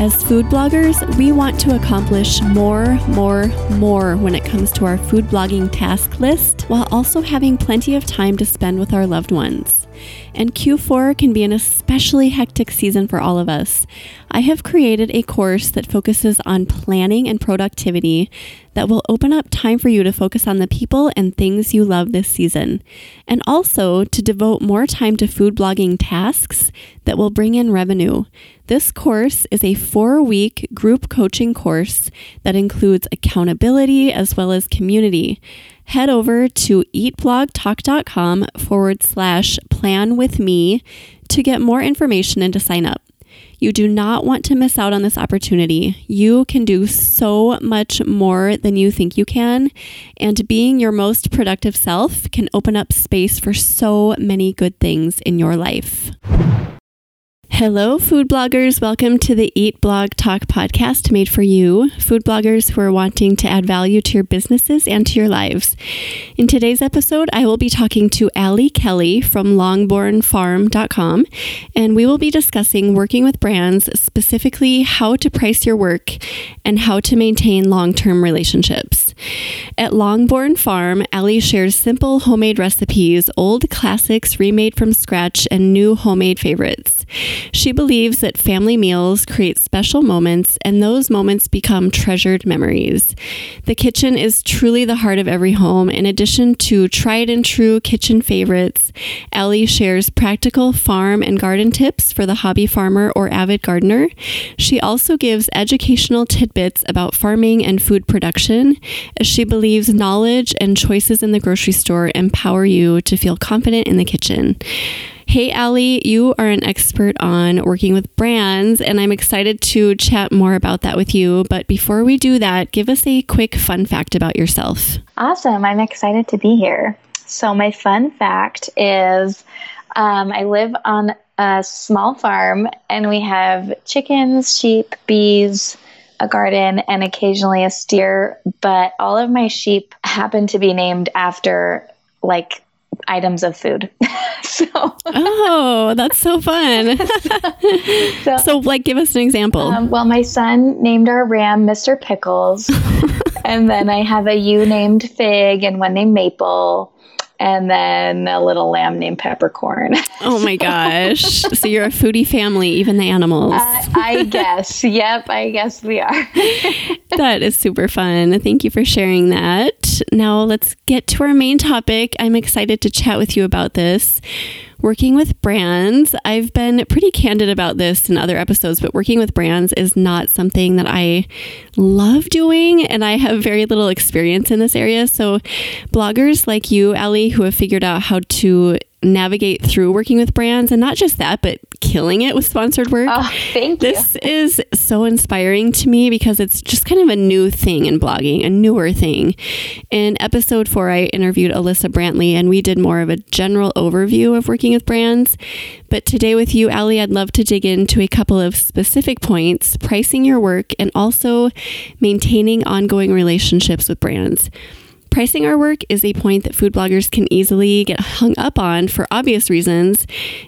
As food bloggers, we want to accomplish more, more, more when it comes to our food blogging task list while also having plenty of time to spend with our loved ones. And Q4 can be an especially hectic season for all of us. I have created a course that focuses on planning and productivity that will open up time for you to focus on the people and things you love this season, and also to devote more time to food blogging tasks that will bring in revenue. This course is a four week group coaching course that includes accountability as well as community. Head over to eatblogtalk.com forward slash plan with me to get more information and to sign up. You do not want to miss out on this opportunity. You can do so much more than you think you can, and being your most productive self can open up space for so many good things in your life. Hello, food bloggers. Welcome to the Eat Blog Talk podcast made for you, food bloggers who are wanting to add value to your businesses and to your lives. In today's episode, I will be talking to Allie Kelly from longbournfarm.com, and we will be discussing working with brands, specifically how to price your work and how to maintain long term relationships. At Longbourn Farm, Allie shares simple homemade recipes, old classics remade from scratch, and new homemade favorites. She believes that family meals create special moments, and those moments become treasured memories. The kitchen is truly the heart of every home. In addition to tried and true kitchen favorites, Allie shares practical farm and garden tips for the hobby farmer or avid gardener. She also gives educational tidbits about farming and food production, as she believes knowledge and choices in the grocery store empower you to feel confident in the kitchen. Hey, Allie, you are an expert on working with brands, and I'm excited to chat more about that with you. But before we do that, give us a quick fun fact about yourself. Awesome. I'm excited to be here. So, my fun fact is um, I live on a small farm, and we have chickens, sheep, bees, a garden, and occasionally a steer. But all of my sheep happen to be named after like items of food. so Oh, that's so fun. so, so, like give us an example. Um, well, my son named our ram Mr. Pickles. and then I have a ewe named Fig and one named Maple and then a little lamb named Peppercorn. oh my gosh. so you're a foodie family, even the animals. Uh, I guess. Yep, I guess we are. that is super fun. Thank you for sharing that. Now let's get to our main topic. I'm excited to chat with you about this working with brands, I've been pretty candid about this in other episodes, but working with brands is not something that I love doing, and I have very little experience in this area. So, bloggers like you, Allie, who have figured out how to navigate through working with brands and not just that but killing it with sponsored work. Oh, thank you. This is so inspiring to me because it's just kind of a new thing in blogging, a newer thing. In episode 4 I interviewed Alyssa Brantley and we did more of a general overview of working with brands. But today with you Allie, I'd love to dig into a couple of specific points, pricing your work and also maintaining ongoing relationships with brands. Pricing our work is a point that food bloggers can easily get hung up on for obvious reasons.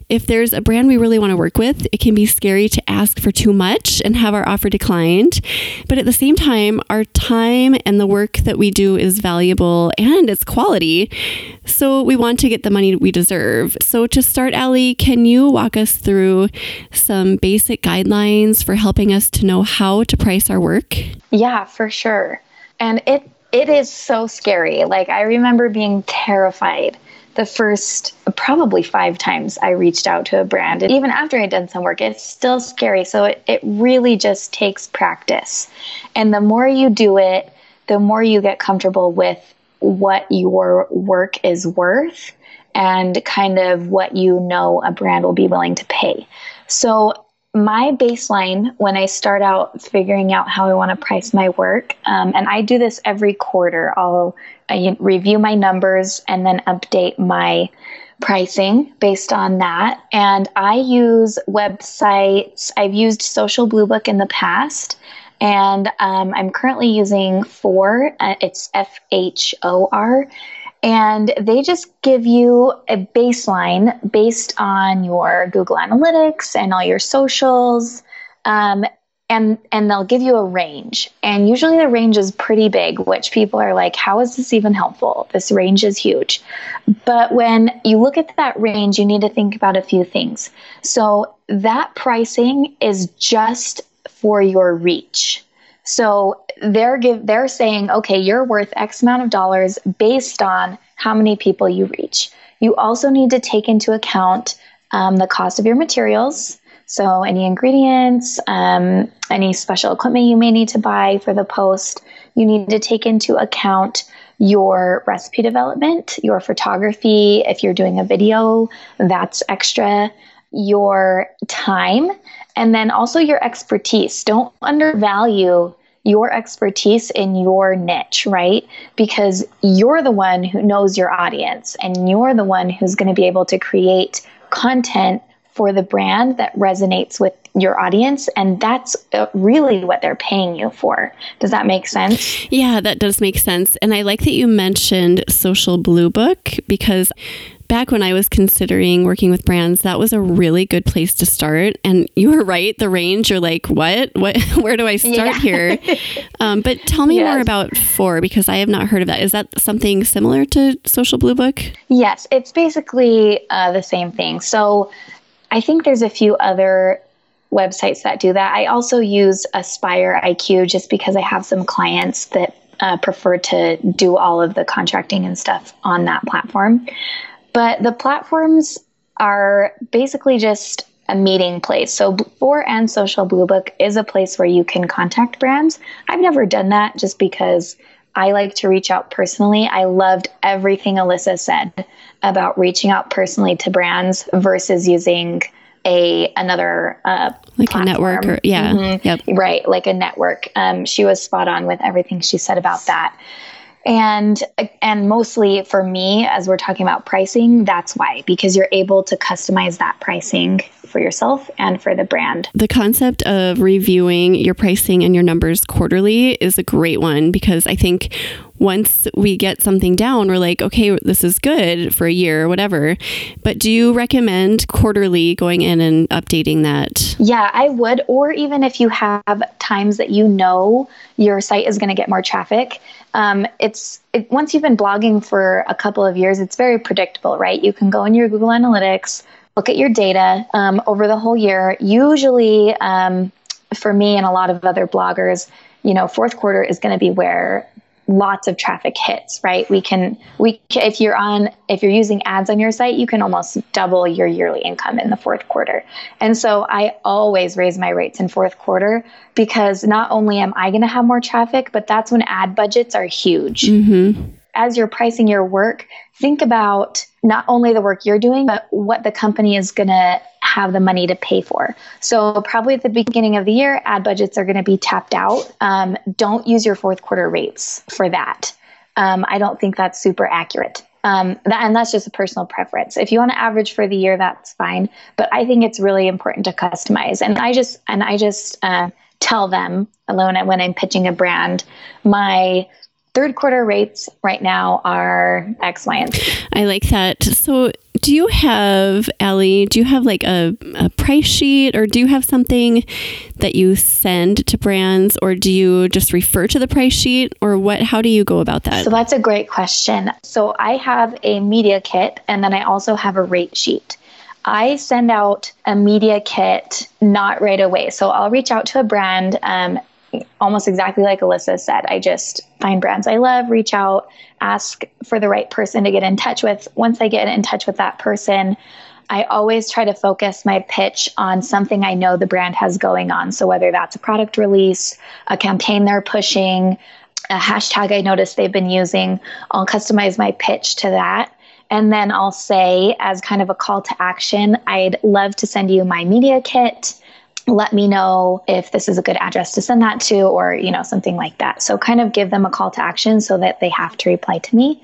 If there's a brand we really want to work with, it can be scary to ask for too much and have our offer declined. But at the same time, our time and the work that we do is valuable and it's quality. So we want to get the money we deserve. So to start, Allie, can you walk us through some basic guidelines for helping us to know how to price our work? Yeah, for sure. And it it is so scary. Like I remember being terrified the first probably five times I reached out to a brand. And even after I'd done some work, it's still scary. So it, it really just takes practice. And the more you do it, the more you get comfortable with what your work is worth and kind of what you know a brand will be willing to pay. So my baseline when I start out figuring out how I want to price my work, um, and I do this every quarter, I'll I review my numbers and then update my pricing based on that. And I use websites, I've used Social Blue Book in the past. And um, I'm currently using Fohr. Uh, it's F H O R and they just give you a baseline based on your Google Analytics and all your socials. Um, and, and they'll give you a range. And usually the range is pretty big, which people are like, how is this even helpful? This range is huge. But when you look at that range, you need to think about a few things. So that pricing is just for your reach. So they're give they're saying, okay, you're worth X amount of dollars based on how many people you reach. You also need to take into account um, the cost of your materials. So any ingredients, um, any special equipment you may need to buy for the post. You need to take into account your recipe development, your photography. If you're doing a video, that's extra. Your time, and then also your expertise. Don't undervalue your expertise in your niche, right? Because you're the one who knows your audience and you're the one who's going to be able to create content for the brand that resonates with your audience and that's uh, really what they're paying you for. Does that make sense? Yeah, that does make sense. And I like that you mentioned Social Blue Book because back when I was considering working with brands, that was a really good place to start. And you were right, the range, you're like, what? What where do I start yeah. here? Um, but tell me yes. more about Fohr because I have not heard of that. Is that something similar to Social Blue Book? Yes, it's basically uh, the same thing. So I think there's a few other websites that do that. I also use Aspire IQ just because I have some clients that uh, prefer to do all of the contracting and stuff on that platform. But the platforms are basically just a meeting place. So Fohr and Social Blue Book is a place where you can contact brands. I've never done that just because I like to reach out personally. I loved everything Alyssa said about reaching out personally to brands versus using a another uh, like platform. a network or yeah mm-hmm. yep. right like a network um, she was spot on with everything she said about that and and mostly for me as we're talking about pricing that's why because you're able to customize that pricing for yourself and for the brand the concept of reviewing your pricing and your numbers quarterly is a great one because i think once we get something down, we're like, okay, this is good for a year or whatever. But do you recommend quarterly going in and updating that? Yeah, I would. Or even if you have times that you know your site is going to get more traffic, um, it's it, once you've been blogging for a couple of years, it's very predictable, right? You can go in your Google Analytics, look at your data um, over the whole year. Usually, um, for me and a lot of other bloggers, you know, fourth quarter is going to be where lots of traffic hits right? We can we if you're on if you're using ads on your site you can almost double your yearly income in the fourth quarter. And so i always raise my rates in fourth quarter because not only am i going to have more traffic but that's when ad budgets are huge. Mm-hmm. As you're pricing your work think about not only the work you're doing but what the company is going to have the money to pay for. So, probably at the beginning of the year, ad budgets are going to be tapped out. Um, don't use your fourth quarter rates for that. Um, I don't think that's super accurate. Um, that, and that's just a personal preference. If you want to average for the year, that's fine. But I think it's really important to customize. And I just and I just uh, tell them alone when I'm pitching a brand, my third quarter rates right now are X, Y, and Z. I like that. So, do you have, Allie, do you have like a, a price sheet or do you have something that you send to brands or do you just refer to the price sheet or what? How do you go about that? So, that's a great question. So, I have a media kit and then I also have a rate sheet. I send out a media kit not right away. So I'll reach out to a brand um, almost exactly like Alyssa said. I just find brands I love, reach out, ask for the right person to get in touch with. Once I get in touch with that person, I always try to focus my pitch on something I know the brand has going on. So whether that's a product release, a campaign they're pushing, a hashtag I noticed they've been using, I'll customize my pitch to that. And then I'll say, as kind of a call to action, I'd love to send you my media kit let me know if this is a good address to send that to or you know something like that. So kind of give them a call to action so that they have to reply to me.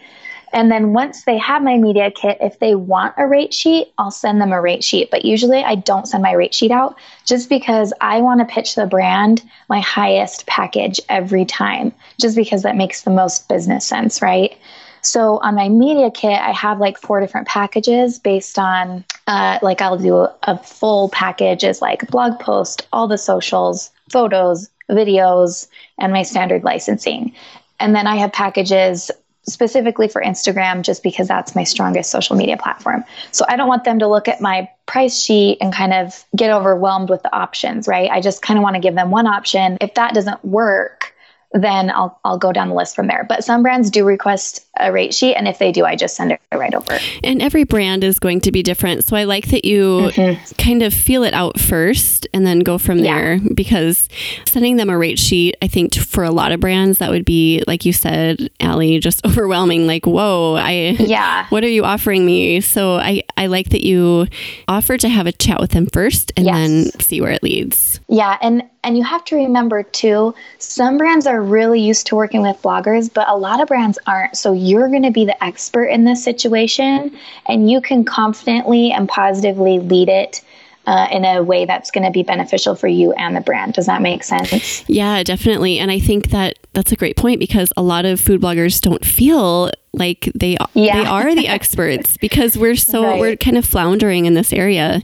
And then once they have my media kit if they want a rate sheet i'll send them a rate sheet. But usually i don't send my rate sheet out just because i want to pitch the brand my highest package every time just because that makes the most business sense right so on my media kit, I have like four different packages based on, uh, like, I'll do a full package as like blog post, all the socials, photos, videos, and my standard licensing. And then I have packages specifically for Instagram just because that's my strongest social media platform. So I don't want them to look at my price sheet and kind of get overwhelmed with the options, right? I just kind of want to give them one option. If that doesn't work, then I'll I'll go down the list from there. But some brands do request a rate sheet, and if they do, I just send it right over. And every brand is going to be different, so I like that you mm-hmm. kind of feel it out first and then go from yeah. there. Because sending them a rate sheet, I think for a lot of brands that would be like you said, Allie, just overwhelming. Like, whoa, I yeah, what are you offering me? So I I like that you offer to have a chat with them first and yes. then see where it leads. Yeah, and and you have to remember too, some brands are really used to working with bloggers, but a lot of brands aren't. So you're going to be the expert in this situation and you can confidently and positively lead it uh, in a way that's going to be beneficial for you and the brand. Does that make sense? Yeah, definitely. And I think that that's a great point because a lot of food bloggers don't feel like they yeah. they are the experts because we're so right. we're kind of floundering in this area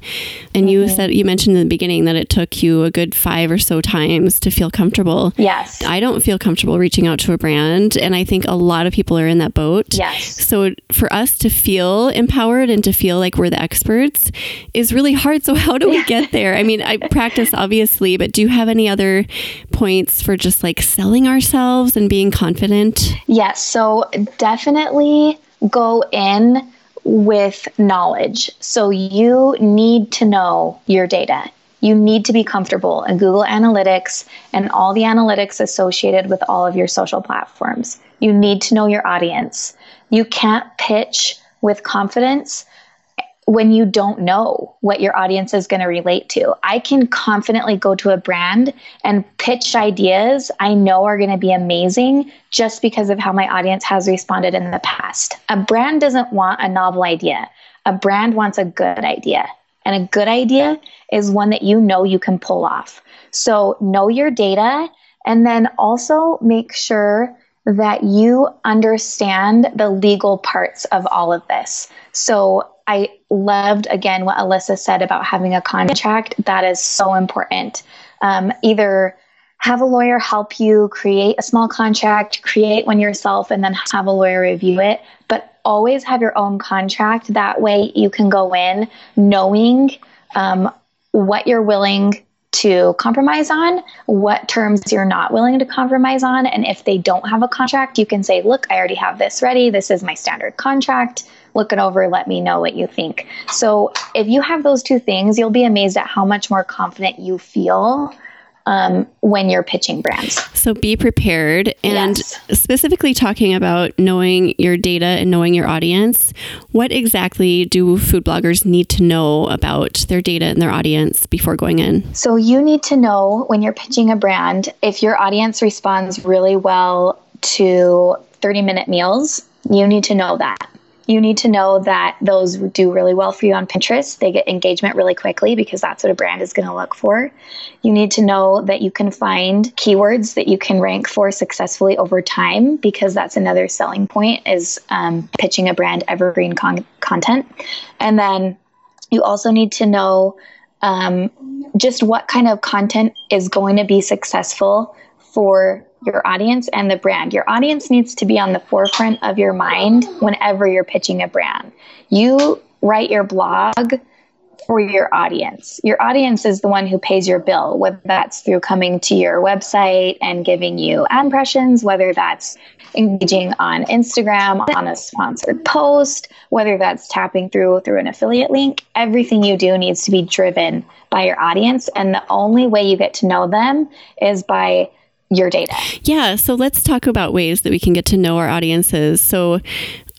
and mm-hmm. you said you mentioned in the beginning that it took you a good 5 or so times to feel comfortable yes i don't feel comfortable reaching out to a brand and i think a lot of people are in that boat yes so for us to feel empowered and to feel like we're the experts is really hard so how do we yeah. get there i mean i practice obviously but do you have any other points for just like selling ourselves and being confident yes so definitely go in with knowledge. So you need to know your data. You need to be comfortable in Google Analytics and all the analytics associated with all of your social platforms. You need to know your audience. You can't pitch with confidence when you don't know what your audience is going to relate to. I can confidently go to a brand and pitch ideas I know are going to be amazing just because of how my audience has responded in the past. A brand doesn't want a novel idea, a brand wants a good idea. And a good idea is one that you know you can pull off. So know your data and then also make sure that you understand the legal parts of all of this. So I loved again what Alyssa said about having a contract. That is so important. Um, either have a lawyer help you create a small contract, create one yourself, and then have a lawyer review it. But always have your own contract. That way you can go in knowing um, what you're willing to compromise on, what terms you're not willing to compromise on. And if they don't have a contract, you can say, look, I already have this ready. This is my standard contract. Look it over, let me know what you think. So if you have those two things, you'll be amazed at how much more confident you feel um, when you're pitching brands. So be prepared. And yes. specifically talking about knowing your data and knowing your audience, what exactly do food bloggers need to know about their data and their audience before going in? So you need to know when you're pitching a brand if your audience responds really well to 30 minute meals, you need to know that you need to know that those do really well for you on Pinterest. They get engagement really quickly because that's what a brand is going to look for. You need to know that you can find keywords that you can rank for successfully over time because that's another selling point is um, pitching a brand evergreen con- content. And then you also need to know um, just what kind of content is going to be successful for your audience and the brand. Your audience needs to be on the forefront of your mind whenever you're pitching a brand. You write your blog for your audience. Your audience is the one who pays your bill, whether that's through coming to your website and giving you ad impressions, whether that's engaging on Instagram on a sponsored post, whether that's tapping through through an affiliate link. Everything you do needs to be driven by your audience and the only way you get to know them is by your data. Yeah. So let's talk about ways that we can get to know our audiences. So,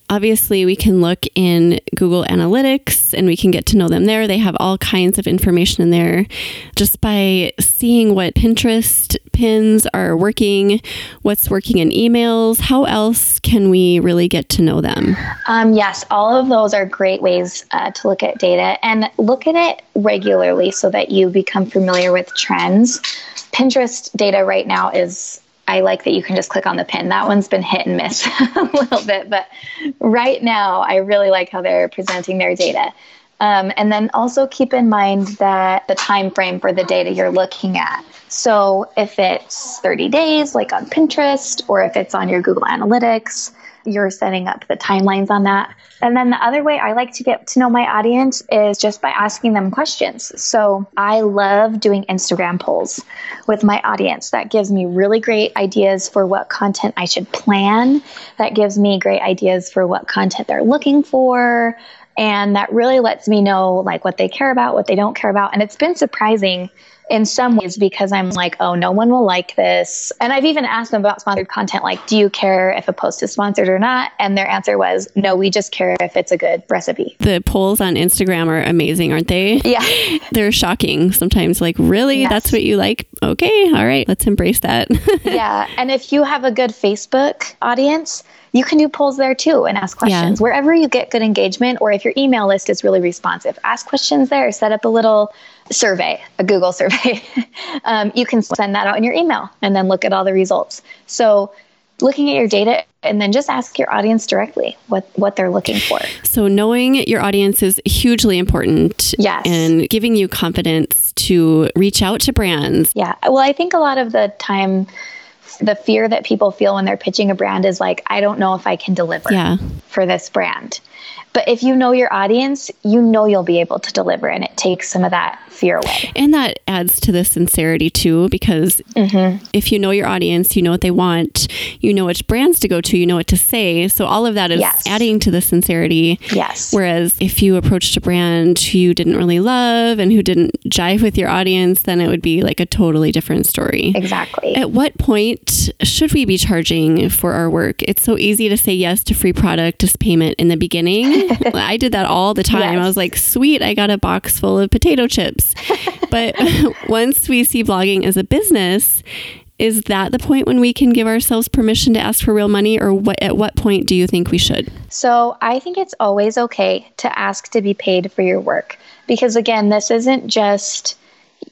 Obviously, we can look in Google Analytics and we can get to know them there. They have all kinds of information in there just by seeing what Pinterest pins are working, what's working in emails. How else can we really get to know them? Um, yes, all of those are great ways uh, to look at data and look at it regularly so that you become familiar with trends. Pinterest data right now is I like that you can just click on the pin. That one's been hit and miss a little bit, but right now I really like how they're presenting their data. Um, and then also keep in mind that the time frame for the data you're looking at. So if it's 30 days, like on Pinterest, or if it's on your Google Analytics, you're setting up the timelines on that. And then the other way I like to get to know my audience is just by asking them questions. So I love doing Instagram polls with my audience. That gives me really great ideas for what content I should plan. That gives me great ideas for what content they're looking for. And that really lets me know like what they care about, what they don't care about. And it's been surprising in some ways because I'm like, oh, no one will like this. And I've even asked them about sponsored content, like, do you care if a post is sponsored or not? And their answer was, no, we just care if it's a good recipe. The polls on Instagram are amazing, aren't they? Yeah. They're shocking sometimes. Like, really? Yes. That's what you like? Okay. All right. Let's embrace that. yeah. And if you have a good Facebook audience, you can do polls there too and ask questions. Yeah. Wherever you get good engagement, or if your email list is really responsive, ask questions there. Set up a little survey, a Google survey. um, you can send that out in your email and then look at all the results. So, looking at your data and then just ask your audience directly what what they're looking for. So knowing your audience is hugely important. Yes. And giving you confidence to reach out to brands. Yeah. Well, I think a lot of the time the fear that people feel when they're pitching a brand is like, I don't know if I can deliver yeah. for this brand. But if you know your audience, you know you'll be able to deliver, and it takes some of that fear away. And that adds to the sincerity too, because mm-hmm. if you know your audience, you know what they want, you know which brands to go to, you know what to say. So all of that is yes. adding to the sincerity. Yes. Whereas if you approached a brand who you didn't really love and who didn't jive with your audience, then it would be like a totally different story. Exactly. At what point should we be charging for our work? It's so easy to say yes to free product as payment in the beginning. I did that all the time. Yes. I was like, sweet, I got a box full of potato chips. but once we see blogging as a business, is that the point when we can give ourselves permission to ask for real money or what at what point do you think we should so i think it's always okay to ask to be paid for your work because again this isn't just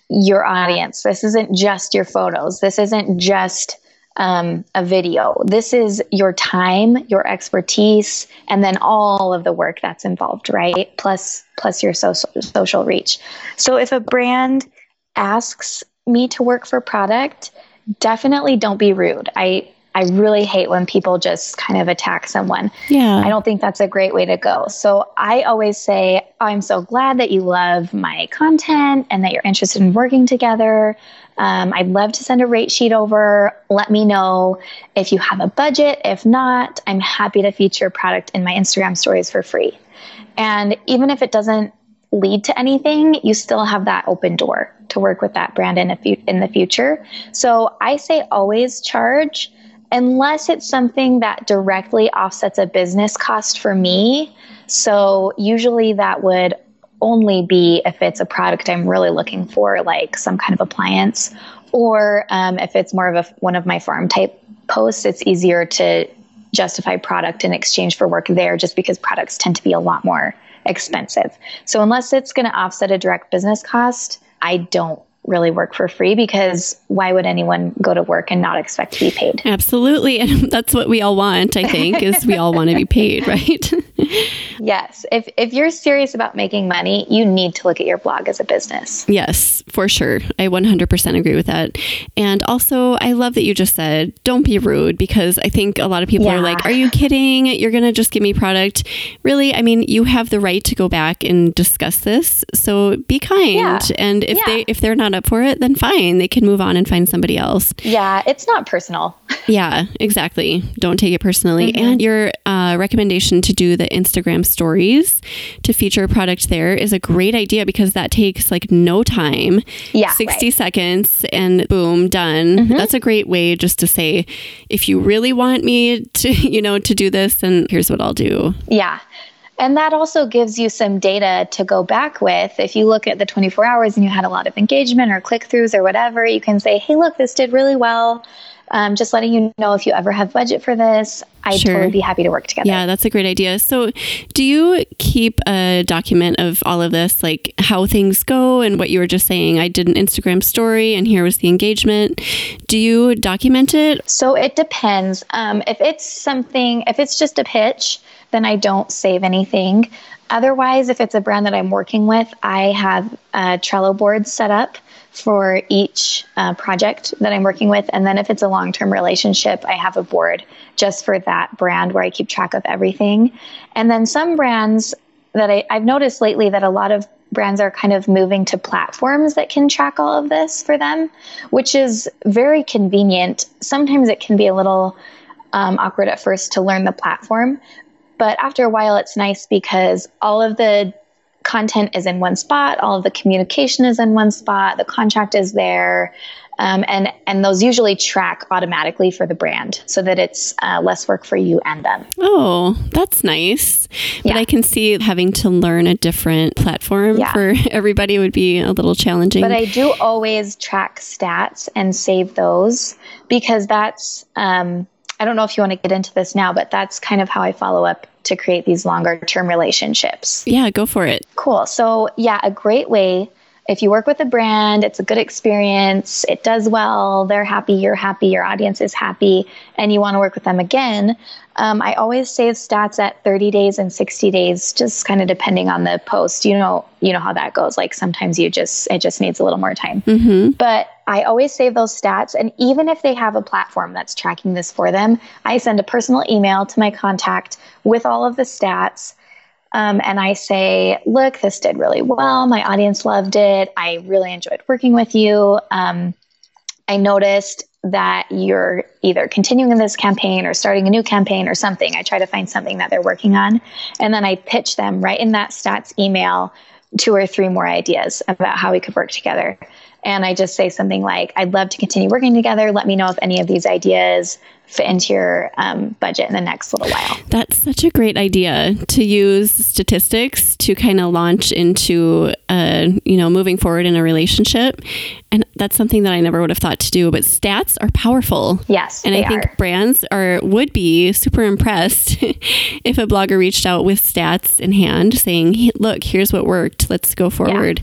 your audience this isn't just your photos this isn't just um, a video. This is your time, your expertise, and then all of the work that's involved, right? Plus, plus your social social reach. So if a brand asks me to work for product, definitely don't be rude. I I really hate when people just kind of attack someone. Yeah. I don't think that's a great way to go. So I always say, I'm so glad that you love my content and that you're interested in working together. Um, I'd love to send a rate sheet over. Let me know if you have a budget. If not, I'm happy to feature a product in my Instagram stories for free. And even if it doesn't lead to anything, you still have that open door to work with that brand in, fu- in the future. So I say always charge unless it's something that directly offsets a business cost for me. So usually that would only be if it's a product I'm really looking for, like some kind of appliance, or um, if it's more of a one of my farm type posts, it's easier to justify product in exchange for work there, just because products tend to be a lot more expensive. So unless it's going to offset a direct business cost, I don't really work for free because why would anyone go to work and not expect to be paid? Absolutely. And that's what we all want, I think, is we all want to be paid, right? yes. If if you're serious about making money, you need to look at your blog as a business. Yes, for sure. I 100% agree with that. And also, I love that you just said don't be rude because I think a lot of people yeah. are like, "Are you kidding? You're going to just give me product?" Really? I mean, you have the right to go back and discuss this. So be kind. Yeah. And if yeah. they if they're not up for it, then fine. They can move on and find somebody else. Yeah, it's not personal. yeah, exactly. Don't take it personally. Mm-hmm. And your uh, recommendation to do the Instagram stories to feature a product there is a great idea because that takes like no time. Yeah, 60 right. seconds and boom, done. That's a great way just to say, if you really want me to, you know, to do this, then here's what I'll do. Yeah. And that also gives you some data to go back with. If you look at the 24 hours and you had a lot of engagement or click throughs or whatever, you can say, hey, look, this did really well. Um, just letting you know if you ever have budget for this, I'd Sure. totally be happy to work together. Yeah, that's a great idea. So, do you keep a document of all of this, like how things go and what you were just saying? I did an Instagram story and here was the engagement. Do you document it? So it depends. Um, if it's something, if it's just a pitch, then I don't save anything. Otherwise, if it's a brand that I'm working with, I have uh, Trello boards set up for each uh, project that I'm working with. And then if it's a long term relationship, I have a board just for that brand where I keep track of everything. And then some brands that I, I've noticed lately that a lot of brands are kind of moving to platforms that can track all of this for them, which is very convenient. Sometimes it can be a little um, awkward at first to learn the platform, but after a while, it's nice because all of the content is in one spot, all of the communication is in one spot, the contract is there. Um, and and those usually track automatically for the brand, so that it's uh, less work for you and them. Oh, that's nice. But Yeah. I can see having to learn a different platform Yeah. for everybody would be a little challenging. But I do always track stats and save those because that's, um, I don't know if you want to get into this now, but that's kind of how I follow up to create these longer term relationships. yeah, go for it. Cool. So, yeah, a great way. If you work with a brand, it's a good experience, it does well, they're happy, you're happy, your audience is happy, and you want to work with them again. Um, I always save stats at 30 days and 60 days, just kind of depending on the post. You know, you know how that goes. Like sometimes you just it just needs a little more time. But I always save those stats, and even if they have a platform that's tracking this for them, I send a personal email to my contact with all of the stats. Um, and I say, look, this did really well. My audience loved it. I really enjoyed working with you. Um, I noticed that you're either continuing in this campaign or starting a new campaign or something. I try to find something that they're working on. And then I pitch them right in that stats email two or three more ideas about how we could work together. And I just say something like, I'd love to continue working together. Let me know if any of these ideas fit into your um, budget in the next little while. That's such a great idea to use statistics to kind of launch into, uh, you know, moving forward in a relationship. And that's something that I never would have thought to do. But stats are powerful. Yes, and I think are. brands are would be super impressed if a blogger reached out with stats in hand, saying, "Hey, "Look, here's what worked. Let's go forward."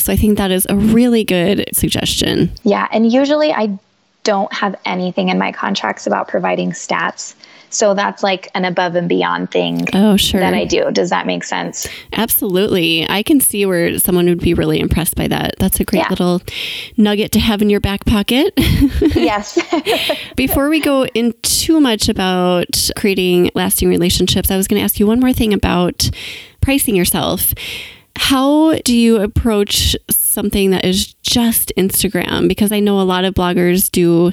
So I think that is a really good suggestion. Yeah, and usually I don't have anything in my contracts about providing stats. So that's like an above and beyond thing Oh, sure. that I do. Does that make sense? Absolutely. I can see where someone would be really impressed by that. That's a great Yeah. little nugget to have in your back pocket. yes. Before we go in too much about creating lasting relationships, I was going to ask you one more thing about pricing yourself. How do you approach something that is just Instagram? Because I know a lot of bloggers do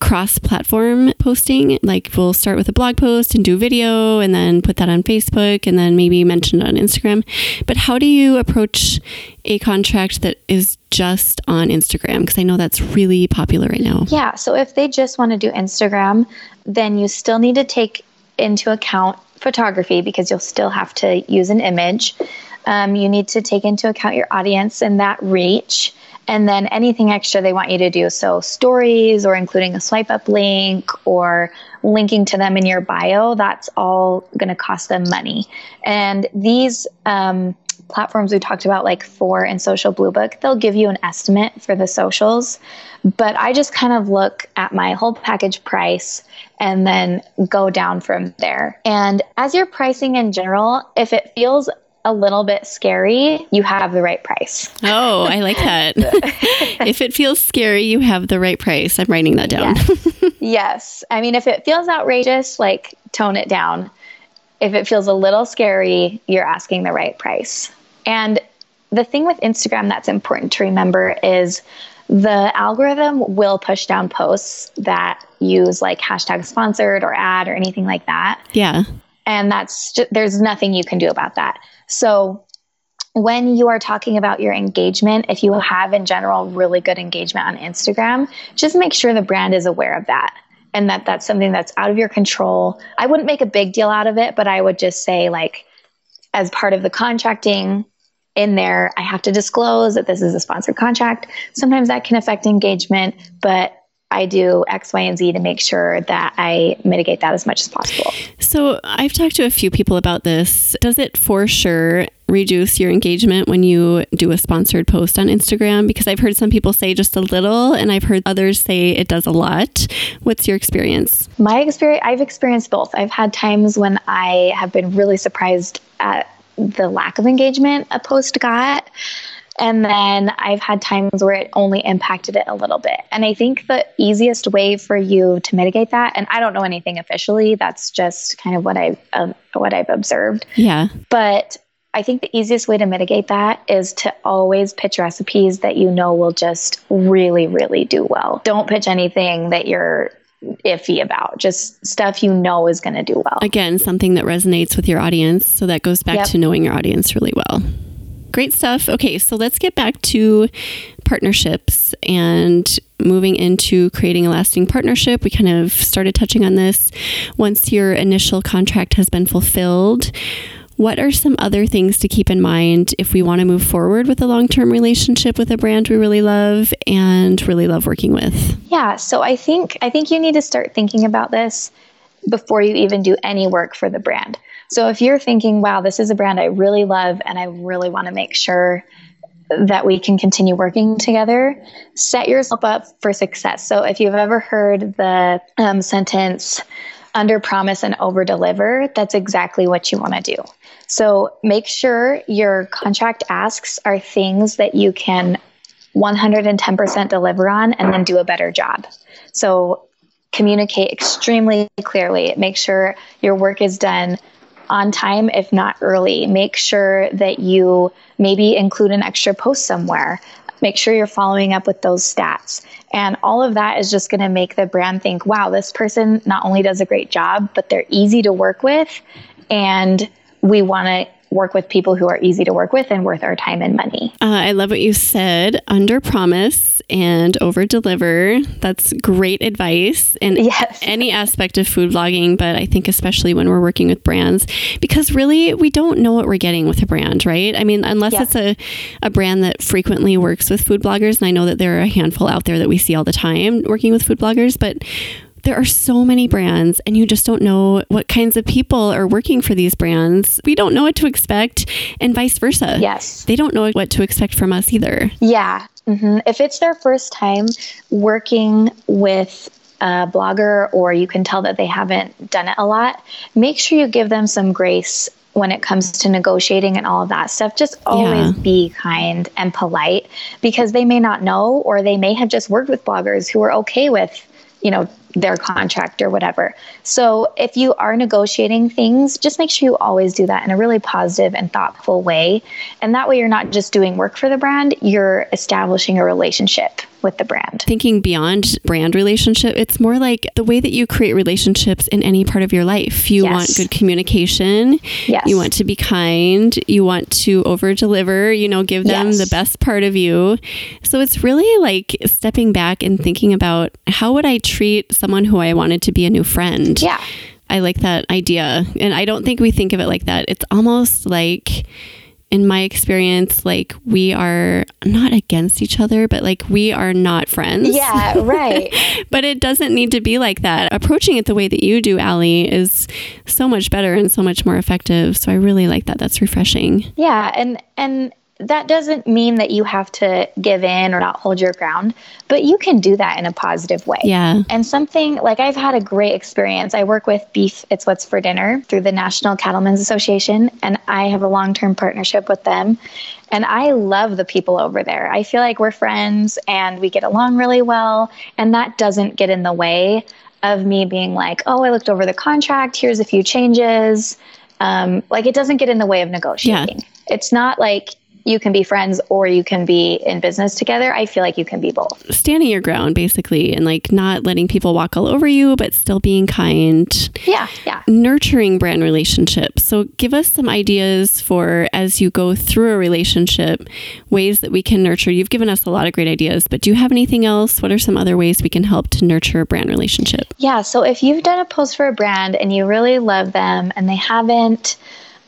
cross platform posting. Like we'll start with a blog post and do video and then put that on Facebook and then maybe mention it on Instagram. But how do you approach a contract that is just on Instagram? Because I know that's really popular right now. Yeah. So if they just want to do Instagram, then you still need to take into account photography because you'll still have to use an image. Um, you need to take into account your audience and that reach. And then anything extra they want you to do. So, stories or including a swipe up link or linking to them in your bio, that's all going to cost them money. And these um, platforms we talked about, like Fohr and Social Blue Book, they'll give you an estimate for the socials. But I just kind of look at my whole package price and then go down from there. And as you're pricing in general, if it feels a little bit scary, you have the right price. Oh, I like that. if it feels scary, you have the right price. I'm writing that down. Yes. I mean, if it feels outrageous, like tone it down. If it feels a little scary, you're asking the right price. And the thing with Instagram that's important to remember is the algorithm will push down posts that use like hashtag sponsored or ad or anything like that. yeah. And that's just, there's nothing you can do about that. So when you are talking about your engagement, if you have in general really good engagement on Instagram, just make sure the brand is aware of that and that that's something that's out of your control. I wouldn't make a big deal out of it, but I would just say, like, as part of the contracting in there, I have to disclose that this is a sponsored contract. Sometimes that can affect engagement, but I do X, Y, and Z to make sure that I mitigate that as much as possible. So I've talked to a few people about this. Does it for sure reduce your engagement when you do a sponsored post on Instagram? Because I've heard some people say just a little, and I've heard others say it does a lot. What's your experience? My experience, I've experienced both. I've had times when I have been really surprised at the lack of engagement a post got. And then I've had times where it only impacted it a little bit. And I think the easiest way for you to mitigate that, and I don't know anything officially, that's just kind of what I've um, what I've observed. Yeah. But I think the easiest way to mitigate that is to always pitch recipes that you know will just really, really do well. Don't pitch anything that you're iffy about. Just stuff you know is going to do well. Again, something that resonates with your audience. So that goes back yep. to knowing your audience really well. Great stuff. Okay, so let's get back to partnerships and moving into creating a lasting partnership. We kind of started touching on this once your initial contract has been fulfilled. What are some other things to keep in mind if we want to move forward with a long term relationship with a brand we really love and really love working with? Yeah, so I think I think you need to start thinking about this before you even do any work for the brand. So if you're thinking, wow, this is a brand I really love and I really want to make sure that we can continue working together, set yourself up for success. So if you've ever heard the um, sentence, under promise and over deliver, that's exactly what you want to do. So make sure your contract asks are things that you can 110% deliver on and then do a better job. So communicate extremely clearly. Make sure your work is done on time, if not early. Make sure that you maybe include an extra post somewhere. Make sure you're following up with those stats. And all of that is just going to make the brand think, wow, this person not only does a great job, but they're easy to work with. And we want to work with people who are easy to work with and worth our time and money. Uh, I love what you said under promise and over deliver. That's great advice in yes. any aspect of food blogging, but I think especially when we're working with brands, because really we don't know what we're getting with a brand, right? I mean, unless it's a, a brand that frequently works with food bloggers, and I know that there are a handful out there that we see all the time working with food bloggers, but there are so many brands and you just don't know what kinds of people are working for these brands. We don't know what to expect and vice versa. Yes. They don't know what to expect from us either. Yeah. Mm-hmm. If it's their first time working with a blogger or you can tell that they haven't done it a lot, make sure you give them some grace when it comes to negotiating and all of that stuff, just always yeah. be kind and polite because they may not know or they may have just worked with bloggers who are okay with, you know, their contract or whatever. So if you are negotiating things, just make sure you always do that in a really positive and thoughtful way. And that way you're not just doing work for the brand, you're establishing a relationship with the brand. Thinking beyond brand relationship, it's more like the way that you create relationships in any part of your life. You yes. want good communication. Yes. You want to be kind. You want to over deliver, you know, give them yes. the best part of you. So it's really like stepping back and thinking about how would I treat someone who I wanted to be a new friend? Yeah. I like that idea. And I don't think we think of it like that. It's almost like in my experience, like we are not against each other, but like we are not friends. Yeah, right. but it doesn't need to be like that. Approaching it the way that you do, Allie, is so much better and so much more effective. So I really like that. That's refreshing. Yeah, and and that doesn't mean that you have to give in or not hold your ground, but you can do that in a positive way. Yeah. And something like I've had a great experience. I work with Beef It's What's for Dinner through the National Cattlemen's Association, and I have a long term partnership with them. And I love the people over there. I feel like we're friends and we get along really well. And that doesn't get in the way of me being like, oh, I looked over the contract. Here's a few changes. Um, like it doesn't get in the way of negotiating. Yeah. It's not like you can be friends or you can be in business together. I feel like you can be both. Standing your ground, basically, and like not letting people walk all over you, but still being kind. Yeah, yeah. Nurturing brand relationships. So, give us some ideas for as you go through a relationship, ways that we can nurture. You've given us a lot of great ideas, but do you have anything else? What are some other ways we can help to nurture a brand relationship? Yeah, so if you've done a post for a brand and you really love them and they haven't,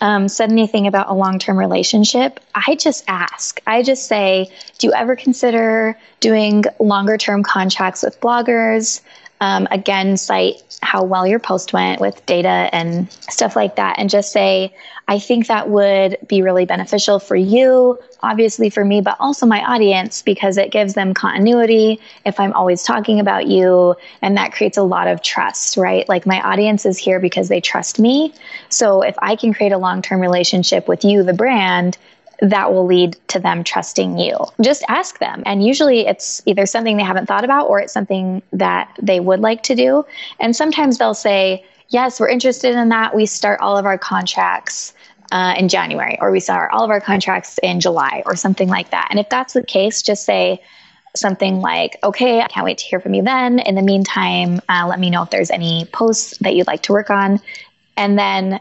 um, said anything about a long term relationship, I just ask. I just say, do you ever consider doing longer term contracts with bloggers? Um, again, cite how well your post went with data and stuff like that, and just say, I think that would be really beneficial for you, obviously for me, but also my audience because it gives them continuity if I'm always talking about you. And that creates a lot of trust, right? Like my audience is here because they trust me. So if I can create a long term relationship with you, the brand, that will lead to them trusting you. Just ask them. And usually it's either something they haven't thought about or it's something that they would like to do. And sometimes they'll say, Yes, we're interested in that. We start all of our contracts uh, in January, or we start all of our contracts in July, or something like that. And if that's the case, just say, something like, okay, I can't wait to hear from you then. In the meantime, uh, let me know if there's any posts that you'd like to work on. And then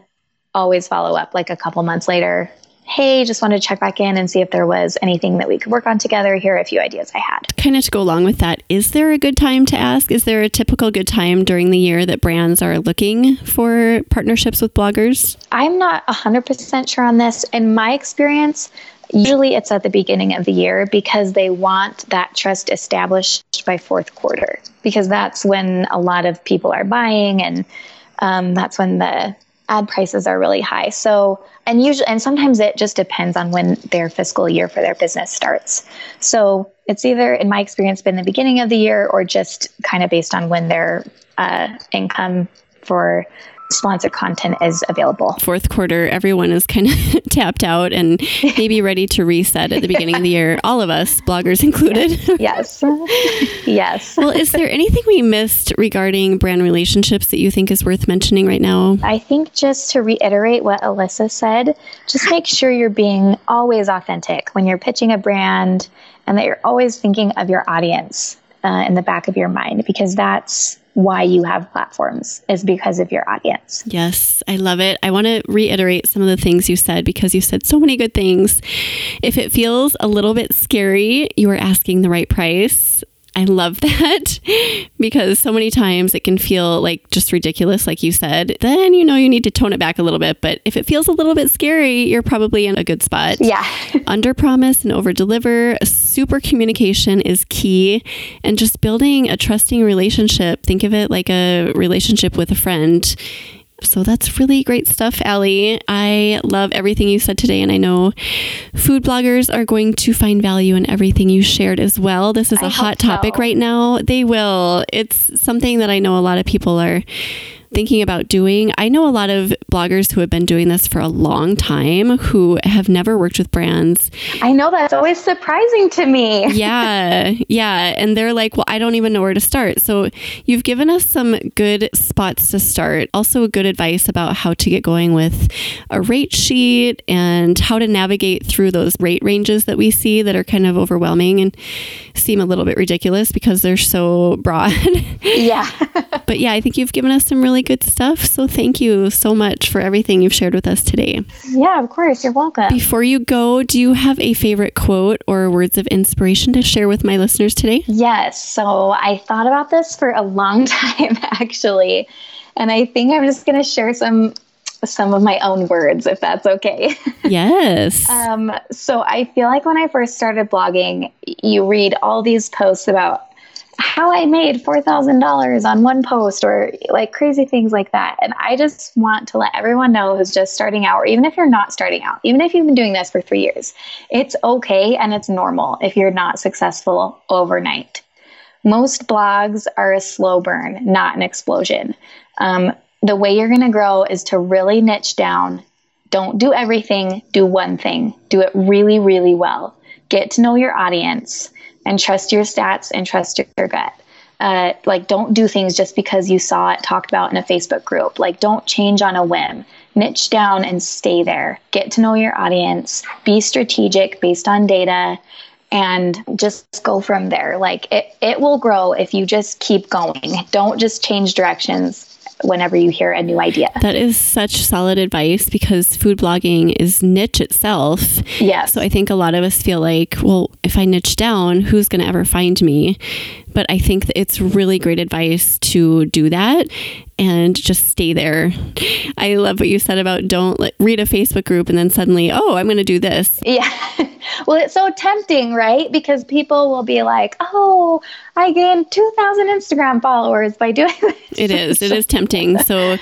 always follow up like a couple months later hey, just wanted to check back in and see if there was anything that we could work on together. Here are a few ideas I had. Kind of to go along with that, is there a good time to ask? Is there a typical good time during the year that brands are looking for partnerships with bloggers? I'm not 100% sure on this. In my experience, usually it's at the beginning of the year because they want that trust established by fourth quarter because that's when a lot of people are buying and um, that's when the ad prices are really high. So, and usually, and sometimes it just depends on when their fiscal year for their business starts. So it's either, in my experience, been the beginning of the year or just kind of based on when their uh, income for sponsored content is available. Fourth quarter, everyone is kind of tapped out and maybe ready to reset at the beginning of the year. All of us, bloggers included. yes. Yes. well, is there anything we missed regarding brand relationships that you think is worth mentioning right now? I think just to reiterate what Alyssa said, just make sure you're being always authentic when you're pitching a brand and that you're always thinking of your audience uh, in the back of your mind because that's why you have platforms is because of your audience. Yes, I love it. I want to reiterate some of the things you said because you said so many good things. If it feels a little bit scary, you are asking the right price. I love that because so many times it can feel like just ridiculous, like you said. Then you know you need to tone it back a little bit. But if it feels a little bit scary, you're probably in a good spot. Yeah. Under promise and over deliver. Super communication is key. And just building a trusting relationship, think of it like a relationship with a friend so that's really great stuff, Allie. I love everything you said today, and I know food bloggers are going to find value in everything you shared as well. This is a hot topic so. right now. They will. It's something that I know a lot of people are thinking about doing. I know a lot of bloggers who have been doing this for a long time who have never worked with brands. I know that's always surprising to me. yeah. Yeah. And they're like, well, I don't even know where to start. So you've given us some good spots to start. Also, good advice about how to get going with a rate sheet and how to navigate through those rate ranges that we see that are kind of overwhelming and seem a little bit ridiculous because they're so broad. yeah. but yeah, I think you've given us some really really good stuff. So thank you so much for everything you've shared with us today. Yeah, of course. You're welcome. Before you go, do you have a favorite quote or words of inspiration to share with my listeners today? Yes. So I thought about this for a long time, actually. And I think I'm just going to share some some of my own words, if that's okay. Yes. um, so I feel like when I first started blogging, you read all these posts about how I made $4,000 on one post or like crazy things like that. And I just want to let everyone know who's just starting out, or even if you're not starting out, even if you've been doing this for three years, it's okay and it's normal if you're not successful overnight. Most blogs are a slow burn, not an explosion. Um, the way you're going to grow is to really niche down. Don't do everything, do one thing. Do it really, really well. Get to know your audience and trust your stats and trust your gut. Uh, like, don't do things just because you saw it talked about in a Facebook group. Like, don't change on a whim. niche down and stay there. Get to know your audience, be strategic based on data, and just go from there. Like it, it will grow if you just keep going. Don't just change directions whenever you hear a new idea. That is such solid advice because food blogging is niche itself. Yes. So I think a lot of us feel like, well, if I niche down, who's going to ever find me? But I think that it's really great advice to do that and just stay there. I love what you said about don't like, read a Facebook group and then suddenly, oh, I'm going to do this. Yeah. well, it's so tempting, right? Because people will be like, oh, I gained 2,000 Instagram followers by doing this. It is. It is tempting. So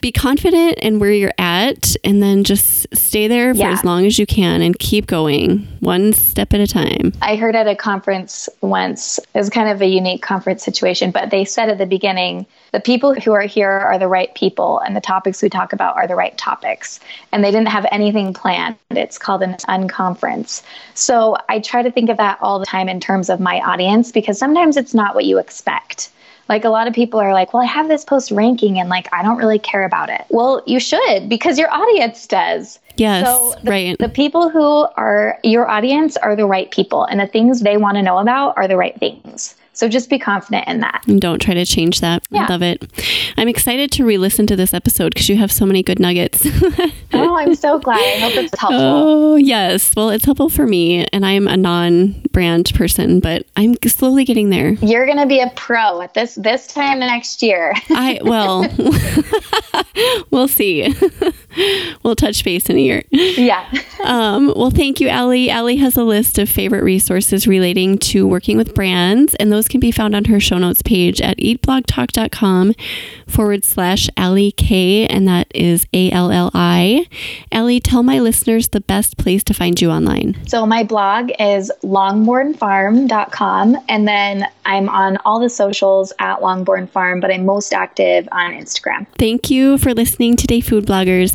be confident in where you're at and then just stay there for yeah. as long as you can and keep going one step at a time. I heard at a conference once, it was kind of a unique conference situation, but they said at the beginning, the people who are here are the right people and the topics we talk about are the right topics. And they didn't have anything planned. It's called an unconference. So I try to think of that all the time in terms of my audience because sometimes it's not what you expect. Like a lot of people are like, well, I have this post ranking and like I don't really care about it. Well, you should because your audience does. Yes, so the, right. The people who are your audience are the right people and the things they want to know about are the right things. So just be confident in that. And don't try to change that. Yeah. I love it. I'm excited to re listen to this episode because you have so many good nuggets. oh, I'm so glad. I hope it's helpful. Oh, yes. Well, it's helpful for me. And I'm a non brand person, but I'm slowly getting there. You're going to be a pro at this this time next year. I, well, we'll see. we'll touch base in a year. Yeah. Um, well, thank you, Allie. Allie has a list of favorite resources relating to working with brands, and those can be found on her show notes page at eatblogtalk.com forward slash Allie K, and that is A L L I. Allie, tell my listeners the best place to find you online. So, my blog is longbournfarm.com, and then I'm on all the socials at Longbourn Farm, but I'm most active on Instagram. Thank you for listening today, food bloggers,